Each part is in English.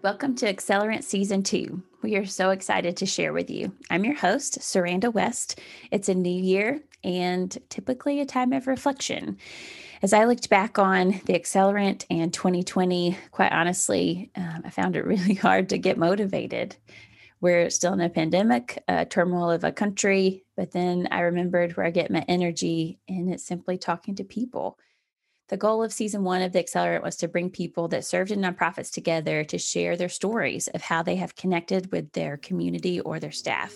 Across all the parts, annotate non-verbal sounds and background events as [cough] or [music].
Welcome to Accelerant Season 2. We are so excited to share with you. I'm your host, Saranda West. It's a new year and typically a time of reflection. As I looked back on the Accelerant and 2020, quite honestly, um, I found it really [laughs] hard to get motivated. We're still in a pandemic, a turmoil of a country, but then I remembered where I get my energy, and it's simply talking to people the goal of season one of the Accelerant was to bring people that served in nonprofits together to share their stories of how they have connected with their community or their staff.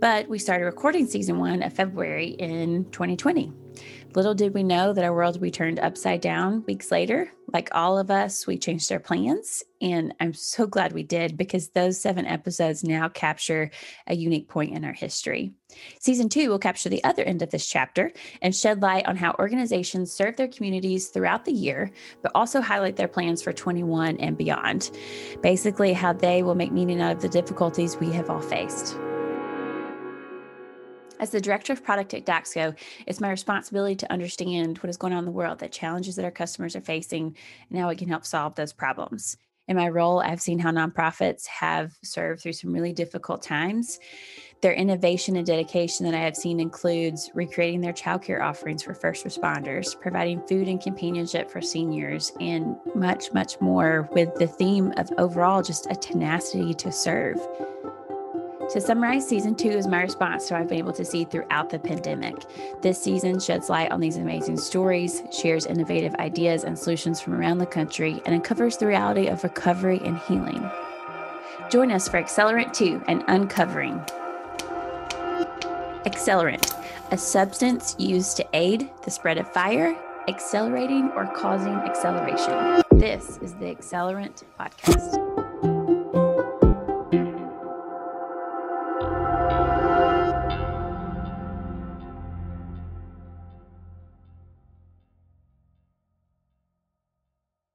But we started recording season one of February in 2020. Little did we know that our world would be turned upside down weeks later. Like all of us, we changed our plans. And I'm so glad we did because those seven episodes now capture a unique point in our history. Season two will capture the other end of this chapter and shed light on how organizations serve their communities throughout the year, but also highlight their plans for 21 and beyond. Basically, how they will make meaning out of the difficulties we have all faced. As the director of product at Daxco, it's my responsibility to understand what is going on in the world, the challenges that our customers are facing, and how we can help solve those problems. In my role, I've seen how nonprofits have served through some really difficult times. Their innovation and dedication that I have seen includes recreating their childcare offerings for first responders, providing food and companionship for seniors, and much, much more with the theme of overall just a tenacity to serve. To summarize, season two is my response to what I've been able to see throughout the pandemic. This season sheds light on these amazing stories, shares innovative ideas and solutions from around the country, and uncovers the reality of recovery and healing. Join us for Accelerant 2 and Uncovering. Accelerant, a substance used to aid the spread of fire, accelerating or causing acceleration. This is the Accelerant Podcast.